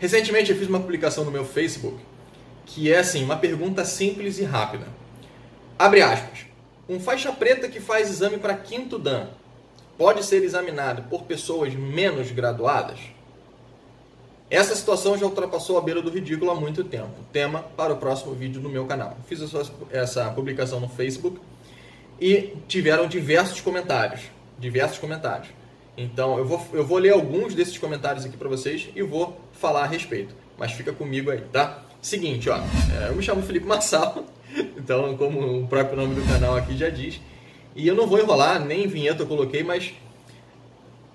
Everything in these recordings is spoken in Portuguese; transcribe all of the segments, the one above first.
Recentemente eu fiz uma publicação no meu Facebook que é assim, uma pergunta simples e rápida. Abre aspas. Um faixa preta que faz exame para quinto dan pode ser examinado por pessoas menos graduadas? Essa situação já ultrapassou a beira do ridículo há muito tempo. Tema para o próximo vídeo no meu canal. Fiz essa publicação no Facebook e tiveram diversos comentários. Diversos comentários. Então eu vou, eu vou ler alguns desses comentários aqui para vocês e vou falar a respeito. Mas fica comigo aí, tá? Seguinte, ó. É, eu me chamo Felipe Massal, então, como o próprio nome do canal aqui já diz. E eu não vou enrolar, nem vinheta eu coloquei, mas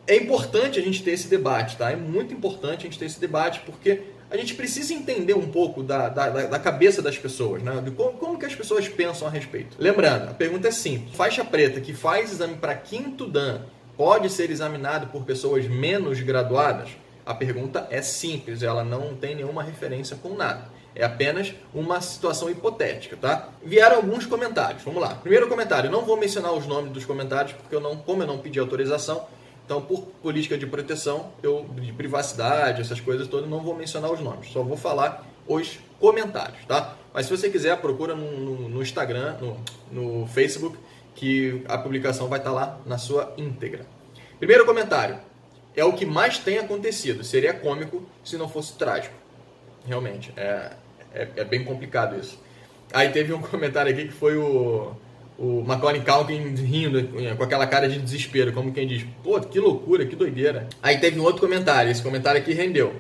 é importante a gente ter esse debate, tá? É muito importante a gente ter esse debate, porque a gente precisa entender um pouco da, da, da cabeça das pessoas, né? De como, como, que as pessoas pensam a respeito. Lembrando, a pergunta é simples. Faixa preta que faz exame para quinto dan pode ser examinado por pessoas menos graduadas? A pergunta é simples, ela não tem nenhuma referência com nada. É apenas uma situação hipotética, tá? Vieram alguns comentários. Vamos lá. Primeiro comentário, não vou mencionar os nomes dos comentários porque eu não, como eu não pedi autorização, então por política de proteção, eu de privacidade, essas coisas todas, não vou mencionar os nomes. Só vou falar os comentários, tá? Mas se você quiser, procura no, no, no Instagram, no, no Facebook, que a publicação vai estar lá na sua íntegra. Primeiro comentário. É o que mais tem acontecido. Seria cômico se não fosse trágico. Realmente. É, é, é, bem complicado isso. Aí teve um comentário aqui que foi o, o Macaulay Culkin rindo com aquela cara de desespero, como quem diz, pô, que loucura, que doideira. Aí teve um outro comentário, esse comentário aqui rendeu,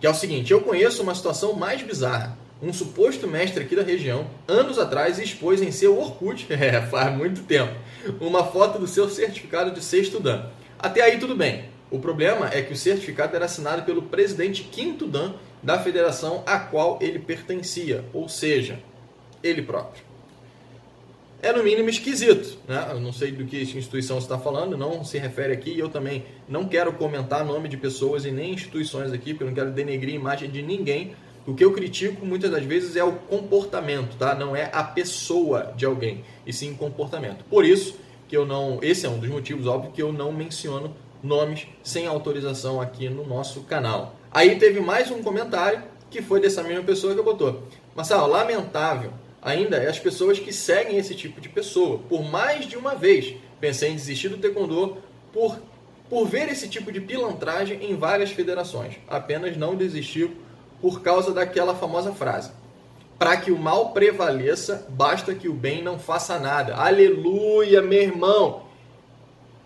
que é o seguinte, eu conheço uma situação mais bizarra. Um suposto mestre aqui da região, anos atrás, expôs em seu Orkut, é, faz muito tempo, uma foto do seu certificado de ser estudante. Até aí tudo bem. O problema é que o certificado era assinado pelo presidente quinto dan da federação a qual ele pertencia, ou seja, ele próprio. É no mínimo esquisito, né? Eu não sei do que instituição está falando, não se refere aqui. Eu também não quero comentar nome de pessoas e nem instituições aqui, porque eu não quero denegrir a imagem de ninguém. O que eu critico muitas das vezes é o comportamento, tá? Não é a pessoa de alguém, e sim o comportamento. Por isso que eu não, esse é um dos motivos óbvio que eu não menciono nomes sem autorização aqui no nosso canal. Aí teve mais um comentário que foi dessa mesma pessoa que botou. Marcelo, lamentável ainda é as pessoas que seguem esse tipo de pessoa. Por mais de uma vez pensei em desistir do taekwondo por, por ver esse tipo de pilantragem em várias federações. Apenas não desistiu por causa daquela famosa frase. Para que o mal prevaleça, basta que o bem não faça nada. Aleluia, meu irmão!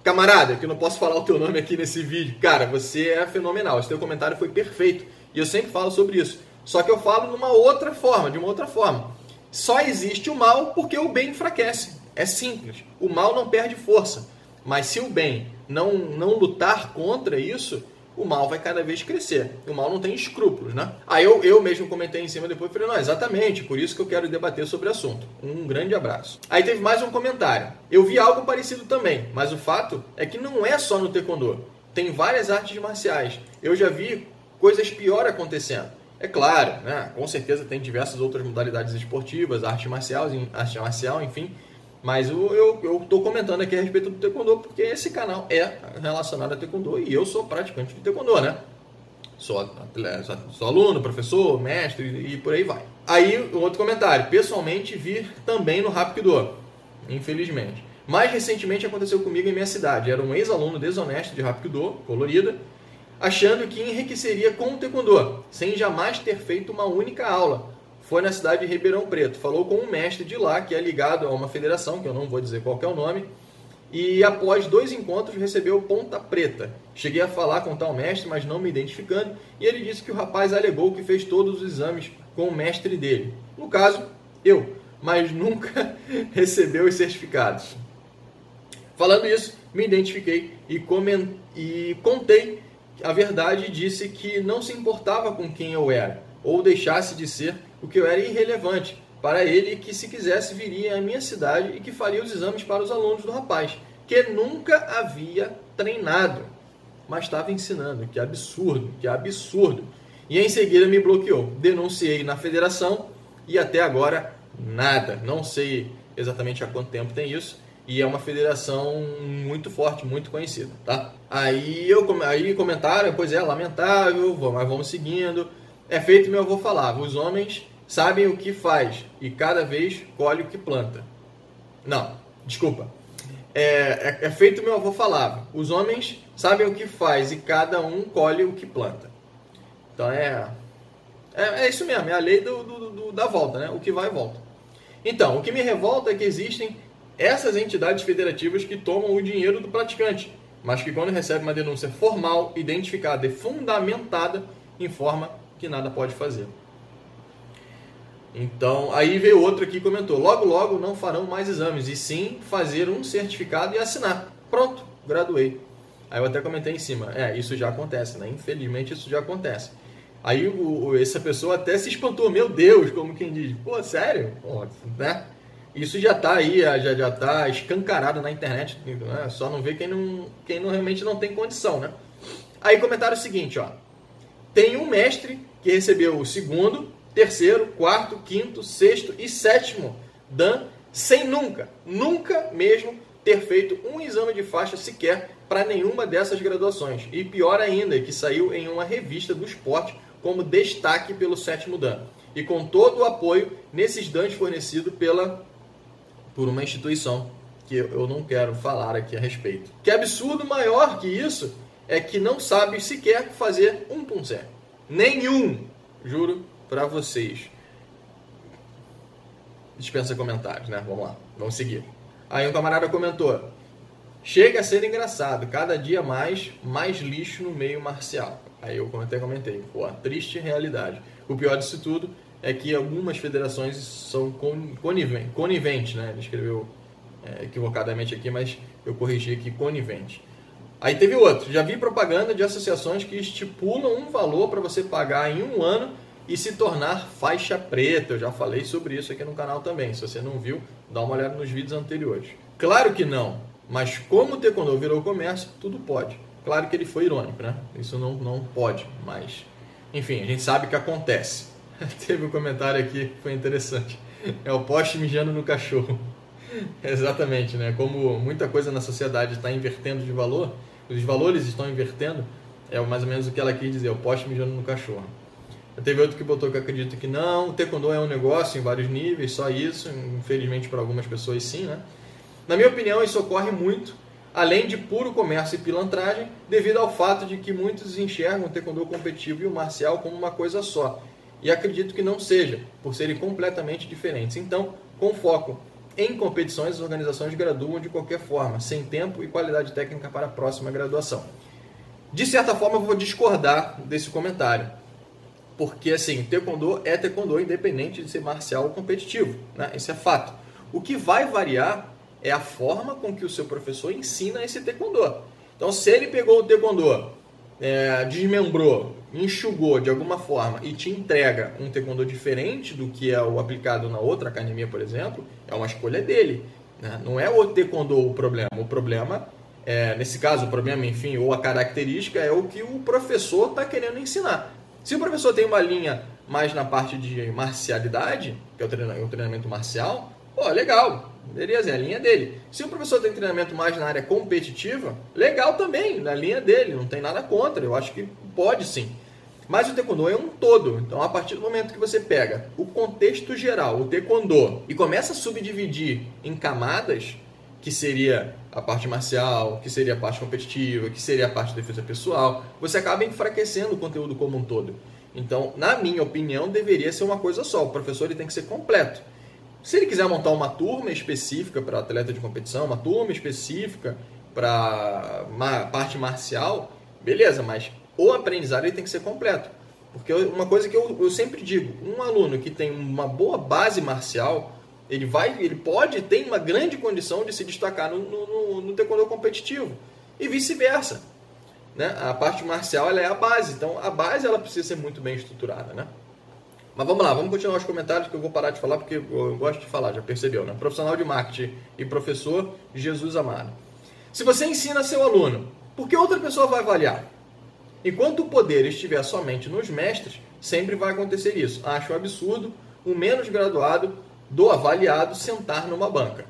Camarada, que eu não posso falar o teu nome aqui nesse vídeo. Cara, você é fenomenal. Esse teu comentário foi perfeito. E eu sempre falo sobre isso. Só que eu falo numa outra forma, de uma outra forma. Só existe o mal porque o bem enfraquece. É simples. O mal não perde força. Mas se o bem não, não lutar contra isso, o mal vai cada vez crescer. O mal não tem escrúpulos, né? Aí eu, eu mesmo comentei em cima depois falei, não, exatamente, por isso que eu quero debater sobre o assunto. Um grande abraço. Aí teve mais um comentário. Eu vi algo parecido também, mas o fato é que não é só no taekwondo. Tem várias artes marciais. Eu já vi coisas pior acontecendo. É claro, né? com certeza tem diversas outras modalidades esportivas, arte marcial, arte marcial, enfim, mas eu estou comentando aqui a respeito do Taekwondo porque esse canal é relacionado a Taekwondo e eu sou praticante de Taekwondo, né? Sou, atleta, sou aluno, professor, mestre e por aí vai. Aí, um outro comentário. Pessoalmente, vi também no Rapido, infelizmente. Mais recentemente aconteceu comigo em minha cidade. Era um ex-aluno desonesto de Rapido, colorida, achando que enriqueceria com o Taekwondo, sem jamais ter feito uma única aula foi na cidade de Ribeirão Preto. Falou com um mestre de lá, que é ligado a uma federação, que eu não vou dizer qual é o nome, e após dois encontros recebeu ponta preta. Cheguei a falar com tal mestre, mas não me identificando, e ele disse que o rapaz alegou que fez todos os exames com o mestre dele. No caso, eu, mas nunca recebeu os certificados. Falando isso, me identifiquei e, coment... e contei a verdade e disse que não se importava com quem eu era, ou deixasse de ser o que eu era irrelevante para ele que se quisesse viria à minha cidade e que faria os exames para os alunos do rapaz, que nunca havia treinado, mas estava ensinando. Que absurdo, que absurdo. E em seguida me bloqueou. Denunciei na federação e até agora nada. Não sei exatamente há quanto tempo tem isso. e é uma federação muito forte, muito conhecida, tá? Aí eu aí comentaram, pois é, lamentável, mas vamos seguindo. É feito meu avô falava, os homens sabem o que faz e cada vez colhe o que planta. Não, desculpa. É, é, é feito meu avô falava, os homens sabem o que faz e cada um colhe o que planta. Então é é, é isso mesmo, é a lei do, do, do, da volta, né? O que vai volta. Então, o que me revolta é que existem essas entidades federativas que tomam o dinheiro do praticante, mas que quando recebe uma denúncia formal, identificada e fundamentada, informa que nada pode fazer. Então, aí veio outro aqui que comentou: logo, logo não farão mais exames, e sim fazer um certificado e assinar. Pronto, graduei. Aí eu até comentei em cima: é, isso já acontece, né? Infelizmente isso já acontece. Aí o, essa pessoa até se espantou: meu Deus, como quem diz, pô, sério? Pô, né? Isso já está aí, já já está escancarado na internet, né? só não vê quem não, quem não realmente não tem condição, né? Aí comentaram o seguinte, ó. Tem um mestre que recebeu o segundo, terceiro, quarto, quinto, sexto e sétimo Dan sem nunca, nunca mesmo ter feito um exame de faixa sequer para nenhuma dessas graduações. E pior ainda, que saiu em uma revista do esporte como destaque pelo sétimo Dan. E com todo o apoio nesses DANs fornecido pela por uma instituição que eu não quero falar aqui a respeito. Que absurdo maior que isso é que não sabe sequer fazer um punzé. Nenhum, juro para vocês. Dispensa comentários, né? Vamos lá, vamos seguir. Aí um camarada comentou: Chega a ser engraçado, cada dia mais, mais lixo no meio marcial. Aí eu até comentei, pô, triste realidade. O pior disso tudo é que algumas federações são coniventes, conivente, né? Ele escreveu é, equivocadamente aqui, mas eu corrigi aqui conivente. Aí teve outro, já vi propaganda de associações que estipulam um valor para você pagar em um ano e se tornar faixa preta. Eu já falei sobre isso aqui no canal também. Se você não viu, dá uma olhada nos vídeos anteriores. Claro que não, mas como o Taekwondo virou comércio, tudo pode. Claro que ele foi irônico, né? Isso não, não pode, mas enfim, a gente sabe que acontece. Teve um comentário aqui que foi interessante. É o poste mijando no cachorro. Exatamente, né? Como muita coisa na sociedade está invertendo de valor, os valores estão invertendo, é mais ou menos o que ela quis dizer, o poste mijando no cachorro. Teve outro que botou que acredita que não, o taekwondo é um negócio em vários níveis, só isso, infelizmente para algumas pessoas sim, né? Na minha opinião, isso ocorre muito, além de puro comércio e pilantragem, devido ao fato de que muitos enxergam o taekwondo competitivo e o marcial como uma coisa só, e acredito que não seja, por serem completamente diferentes. Então, com foco em competições, as organizações graduam de qualquer forma, sem tempo e qualidade técnica para a próxima graduação. De certa forma, eu vou discordar desse comentário. Porque, assim, taekwondo é taekwondo, independente de ser marcial ou competitivo. Né? Isso é fato. O que vai variar é a forma com que o seu professor ensina esse taekwondo. Então, se ele pegou o taekwondo é, desmembrou, enxugou de alguma forma e te entrega um taekwondo diferente do que é o aplicado na outra academia, por exemplo, é uma escolha dele. Né? Não é o taekwondo o problema. O problema, é, nesse caso, o problema, enfim, ou a característica é o que o professor está querendo ensinar. Se o professor tem uma linha mais na parte de marcialidade, que é o treinamento, marcial, pô, legal, Beleza, é a linha dele. Se o professor tem treinamento mais na área competitiva, legal também, na linha dele, não tem nada contra, eu acho que pode sim. Mas o taekwondo é um todo. Então, a partir do momento que você pega o contexto geral, o taekwondo, e começa a subdividir em camadas, que seria a parte marcial, que seria a parte competitiva, que seria a parte de defesa pessoal, você acaba enfraquecendo o conteúdo como um todo. Então, na minha opinião, deveria ser uma coisa só. O professor ele tem que ser completo. Se ele quiser montar uma turma específica para atleta de competição, uma turma específica para parte marcial, beleza, mas o aprendizado ele tem que ser completo. Porque uma coisa que eu, eu sempre digo, um aluno que tem uma boa base marcial, ele vai, ele pode ter uma grande condição de se destacar no, no, no taekwondo competitivo e vice-versa. Né? A parte marcial ela é a base, então a base ela precisa ser muito bem estruturada, né? Mas vamos lá, vamos continuar os comentários que eu vou parar de falar porque eu gosto de falar, já percebeu, né? Profissional de marketing e professor Jesus amado. Se você ensina seu aluno, por que outra pessoa vai avaliar? Enquanto o poder estiver somente nos mestres, sempre vai acontecer isso. Acho um absurdo o menos graduado do avaliado sentar numa banca.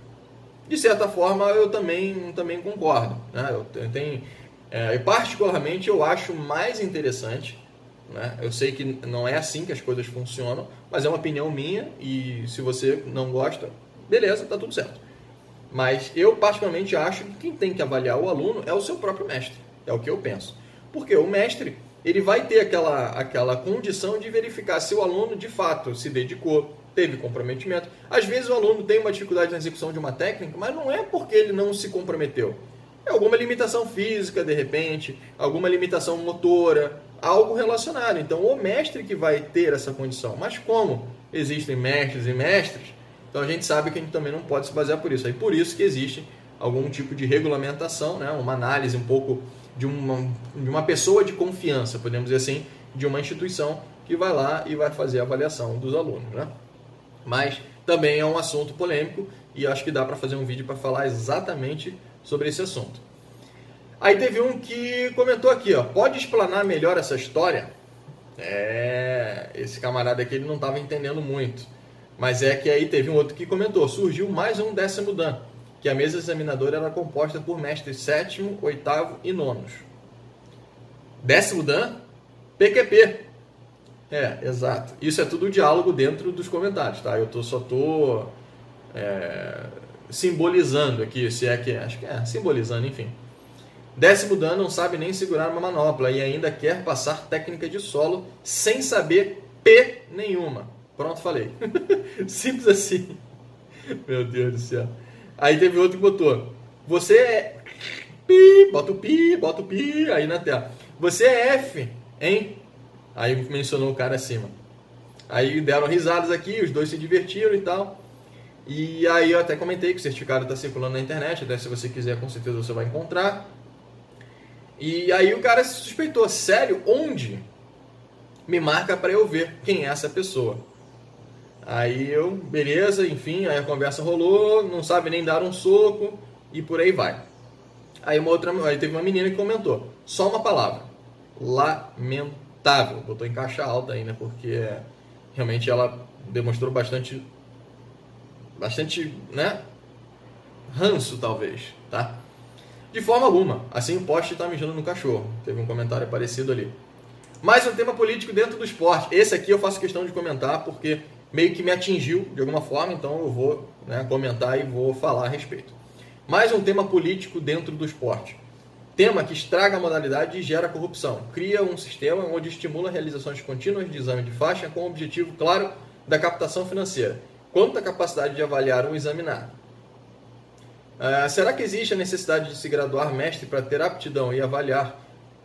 de certa forma eu também, também concordo. Né? Eu tenho, é, particularmente eu acho mais interessante. Né? Eu sei que não é assim que as coisas funcionam, mas é uma opinião minha e se você não gosta, beleza, tá tudo certo. Mas eu particularmente acho que quem tem que avaliar o aluno é o seu próprio mestre. É o que eu penso. Porque o mestre ele vai ter aquela, aquela condição de verificar se o aluno de fato se dedicou, teve comprometimento. Às vezes o aluno tem uma dificuldade na execução de uma técnica, mas não é porque ele não se comprometeu. É alguma limitação física, de repente, alguma limitação motora, algo relacionado. Então, o mestre que vai ter essa condição. Mas como existem mestres e mestres, então a gente sabe que a gente também não pode se basear por isso. Aí por isso que existe algum tipo de regulamentação, né? uma análise um pouco de uma, de uma pessoa de confiança, podemos dizer assim, de uma instituição que vai lá e vai fazer a avaliação dos alunos. Né? Mas também é um assunto polêmico e acho que dá para fazer um vídeo para falar exatamente sobre esse assunto. Aí teve um que comentou aqui, ó, pode explanar melhor essa história? É, esse camarada aqui ele não estava entendendo muito. Mas é que aí teve um outro que comentou, surgiu mais um décimo dan, que a mesa examinadora era composta por mestres sétimo, oitavo e nonos. Décimo dan? PQP. É, exato. Isso é tudo diálogo dentro dos comentários, tá? Eu tô, só tô é, simbolizando aqui, se é que. Acho que é, simbolizando, enfim. Décimo dan não sabe nem segurar uma manopla e ainda quer passar técnica de solo sem saber P nenhuma. Pronto, falei. Simples assim. Meu Deus do céu. Aí teve outro que botou. Você é. Pi, bota o pi, bota o pi aí na tela. Você é F, hein? Aí mencionou o cara acima. Aí deram risadas aqui, os dois se divertiram e tal. E aí eu até comentei que o certificado está circulando na internet, até se você quiser, com certeza você vai encontrar. E aí o cara se suspeitou, sério, onde? Me marca para eu ver quem é essa pessoa. Aí eu, beleza, enfim, aí a conversa rolou, não sabe nem dar um soco e por aí vai. Aí uma outra, aí teve uma menina que comentou, só uma palavra, lamentável lamentável. Botou em caixa alta ainda, porque realmente ela demonstrou bastante, bastante, né? Ranço, talvez, tá? De forma alguma. Assim o poste está mijando no cachorro. Teve um comentário parecido ali. Mais um tema político dentro do esporte. Esse aqui eu faço questão de comentar porque meio que me atingiu de alguma forma, então eu vou né, comentar e vou falar a respeito. Mais um tema político dentro do esporte. Tema que estraga a modalidade e gera corrupção. Cria um sistema onde estimula realizações contínuas de exame de faixa com o objetivo claro da captação financeira, quanto à capacidade de avaliar um examinado. Uh, será que existe a necessidade de se graduar mestre para ter aptidão e avaliar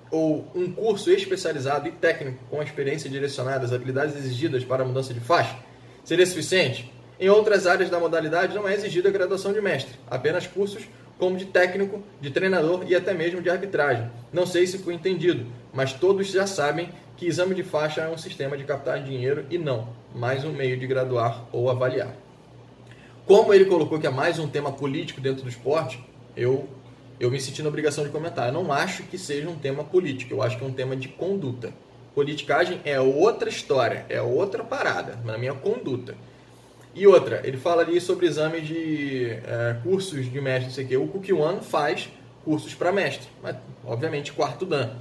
ou um curso especializado e técnico com experiência direcionada às habilidades exigidas para a mudança de faixa? Seria suficiente? Em outras áreas da modalidade não é exigida a graduação de mestre, apenas cursos como de técnico, de treinador e até mesmo de arbitragem. Não sei se foi entendido, mas todos já sabem que exame de faixa é um sistema de captar dinheiro e não mais um meio de graduar ou avaliar. Como ele colocou que é mais um tema político dentro do esporte, eu eu me senti na obrigação de comentar. Eu não acho que seja um tema político, eu acho que é um tema de conduta. Politicagem é outra história, é outra parada, na minha conduta. E outra, ele fala ali sobre exame de é, cursos de mestre, não sei o quê. O One faz cursos para mestre, mas obviamente quarto dan.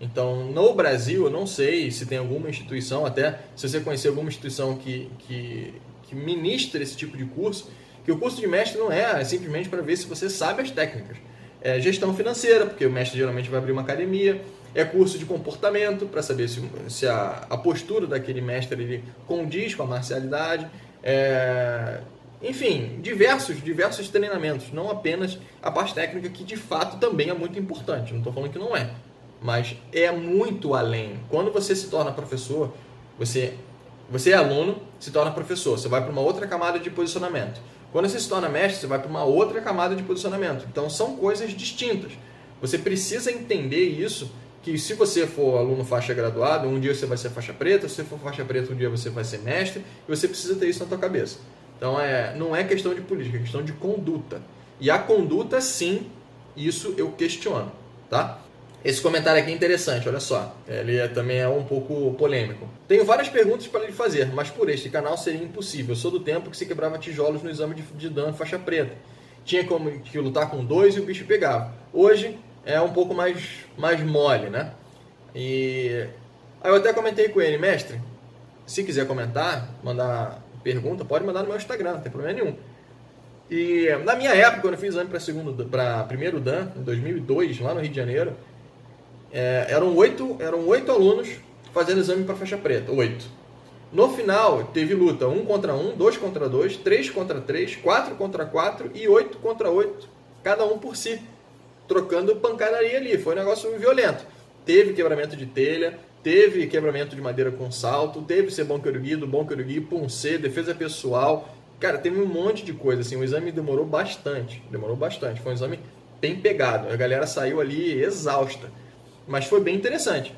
Então, no Brasil, eu não sei se tem alguma instituição, até se você conhecer alguma instituição que, que, que ministra esse tipo de curso, que o curso de mestre não é simplesmente para ver se você sabe as técnicas. É gestão financeira, porque o mestre geralmente vai abrir uma academia, é curso de comportamento, para saber se, se a, a postura daquele mestre ele condiz com a marcialidade. É, enfim, diversos, diversos treinamentos, não apenas a parte técnica, que de fato também é muito importante. Não estou falando que não é, mas é muito além. Quando você se torna professor, você, você é aluno, se torna professor, você vai para uma outra camada de posicionamento. Quando você se torna mestre, você vai para uma outra camada de posicionamento. Então são coisas distintas. Você precisa entender isso que se você for aluno faixa graduado, um dia você vai ser faixa preta, se você for faixa preta, um dia você vai ser mestre, e você precisa ter isso na tua cabeça. Então é, não é questão de política, é questão de conduta. E a conduta, sim, isso eu questiono, tá? Esse comentário aqui é interessante, olha só. Ele é, também é um pouco polêmico. Tenho várias perguntas para lhe fazer, mas por este canal seria impossível. Eu sou do tempo que se quebrava tijolos no exame de, de dano faixa preta. tinha como que lutar com dois e o bicho pegava. Hoje é um pouco mais, mais mole, né? E aí eu até comentei com ele, mestre, se quiser comentar, mandar pergunta, pode mandar no meu Instagram, não tem problema nenhum. E na minha época, quando eu fiz exame para segundo, para primeiro dan, em 2002, lá no Rio de Janeiro, é, eram oito, eram oito alunos fazendo exame para faixa preta, oito. No final, teve luta um contra um, dois contra dois, três contra três, quatro contra quatro e oito contra oito, cada um por si, trocando pancadaria ali. Foi um negócio violento. Teve quebramento de telha, teve quebramento de madeira com salto, teve ser bom querugui, do bom querugui, puncer, defesa pessoal. Cara, teve um monte de coisa, assim, o exame demorou bastante, demorou bastante, foi um exame bem pegado, a galera saiu ali exausta, mas foi bem interessante.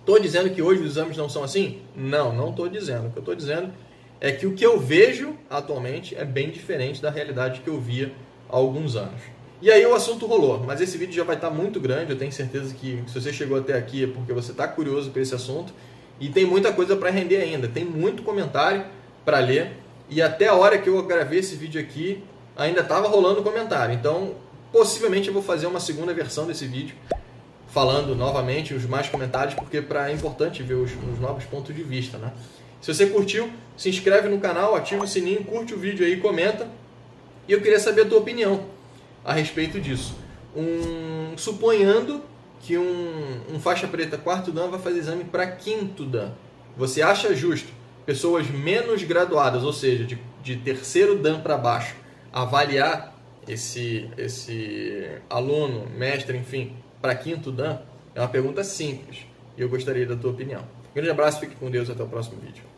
Estou dizendo que hoje os exames não são assim? Não, não estou dizendo. O que eu estou dizendo é que o que eu vejo atualmente é bem diferente da realidade que eu via há alguns anos. E aí o assunto rolou, mas esse vídeo já vai estar muito grande, eu tenho certeza que se você chegou até aqui é porque você está curioso por esse assunto e tem muita coisa para render ainda, tem muito comentário para ler e até a hora que eu gravei esse vídeo aqui ainda estava rolando comentário, então possivelmente eu vou fazer uma segunda versão desse vídeo falando novamente os mais comentários porque para é importante ver os, os novos pontos de vista, né? Se você curtiu, se inscreve no canal, ativa o sininho, curte o vídeo aí, comenta. E eu queria saber a tua opinião a respeito disso. Um, suponhando que um, um, faixa preta quarto dan vai fazer exame para quinto dan. Você acha justo pessoas menos graduadas, ou seja, de, de terceiro dan para baixo, avaliar esse, esse aluno, mestre, enfim, para quinto dan? É uma pergunta simples e eu gostaria da tua opinião. Um grande abraço, fique com Deus até o próximo vídeo.